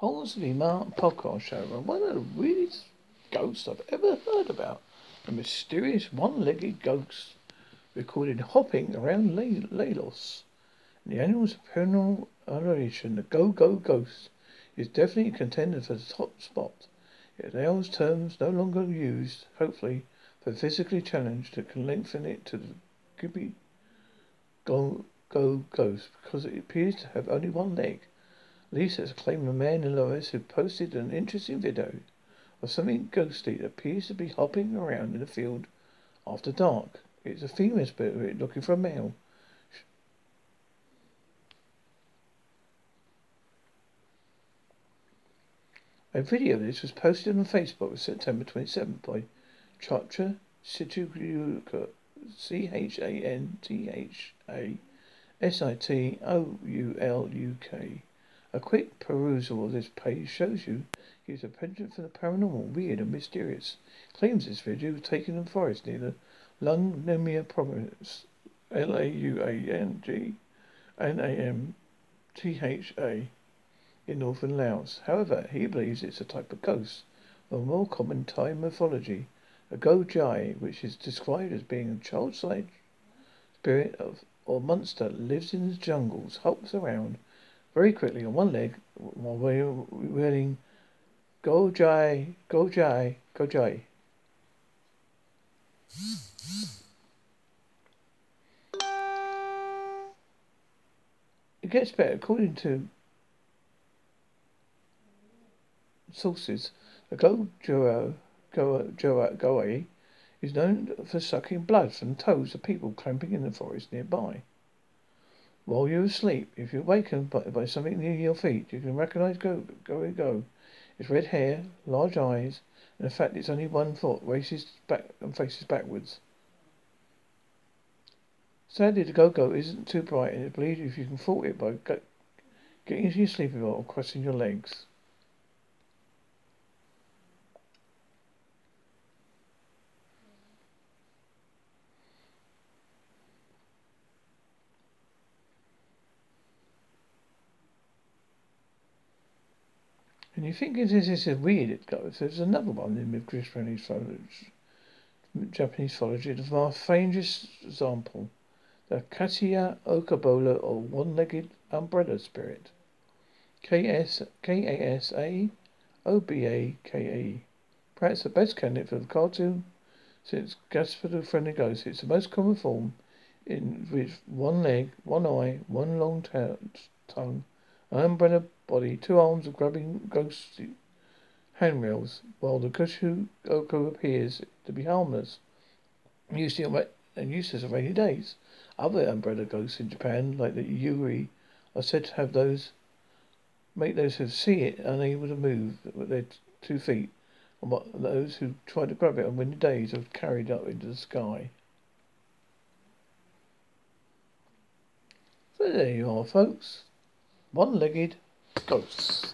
Horsley Mark podcast show and one of the weirdest ghosts I've ever heard about. A mysterious one-legged ghost recorded hopping around Laos. The animal's paranormal adoration, the go-go ghost, is definitely a contender for the top spot. It allows terms no longer used, hopefully, for physically challenged that can lengthen it to the Gibby Go Go Ghost because it appears to have only one leg. Lisa has claimed a man in Lois who posted an interesting video of something ghostly that appears to be hopping around in the field after dark. It's a female spirit looking for a male. A video of this was posted on Facebook on September 27th by Chacha Situluka, C-H-A-N-T-H-A-S-I-T-O-U-L-U-K. A quick perusal of this page shows you he is a penchant for the paranormal, weird and mysterious. Claims this video was taken in the forest near the Luang Namtha province, L-A-U-A-N-G N-A-M-T-H-A in northern Laos. However, he believes it's a type of ghost of more common Thai mythology, a gojai, which is described as being a child-sized spirit of or monster lives in the jungles, hops around very quickly on one leg while wielding Go Jai, Go Jai, Go Jai. It gets better. According to sources, the Go is known for sucking blood from the toes of people camping in the forest nearby. While you're asleep, if you're awakened by, by something near your feet, you can recognize Go Go Go. Its red hair, large eyes, and the fact it's only one foot, races back and faces backwards. Sadly, the go-go isn't too bright, and it believes if you can fault it by getting into your sleeping bag or crossing your legs. And you think this is a weird it goes. There's another one in with Japanese Japanese mythology, the far strangest example. The Katia Okabola or one-legged umbrella spirit. K-S-. Perhaps the best candidate for the cartoon since Casper Ghost. It's the most common form in with one leg, one eye, one long tongue, an umbrella body, two arms of grabbing ghost handrails, while the Kushu Oko appears to be harmless. And useless on rainy days. Other umbrella ghosts in Japan, like the Yuri, are said to have those make those who see it unable to move with their two feet, and those who try to grab it on windy days are carried up into the sky. So there you are, folks. One-legged ghosts.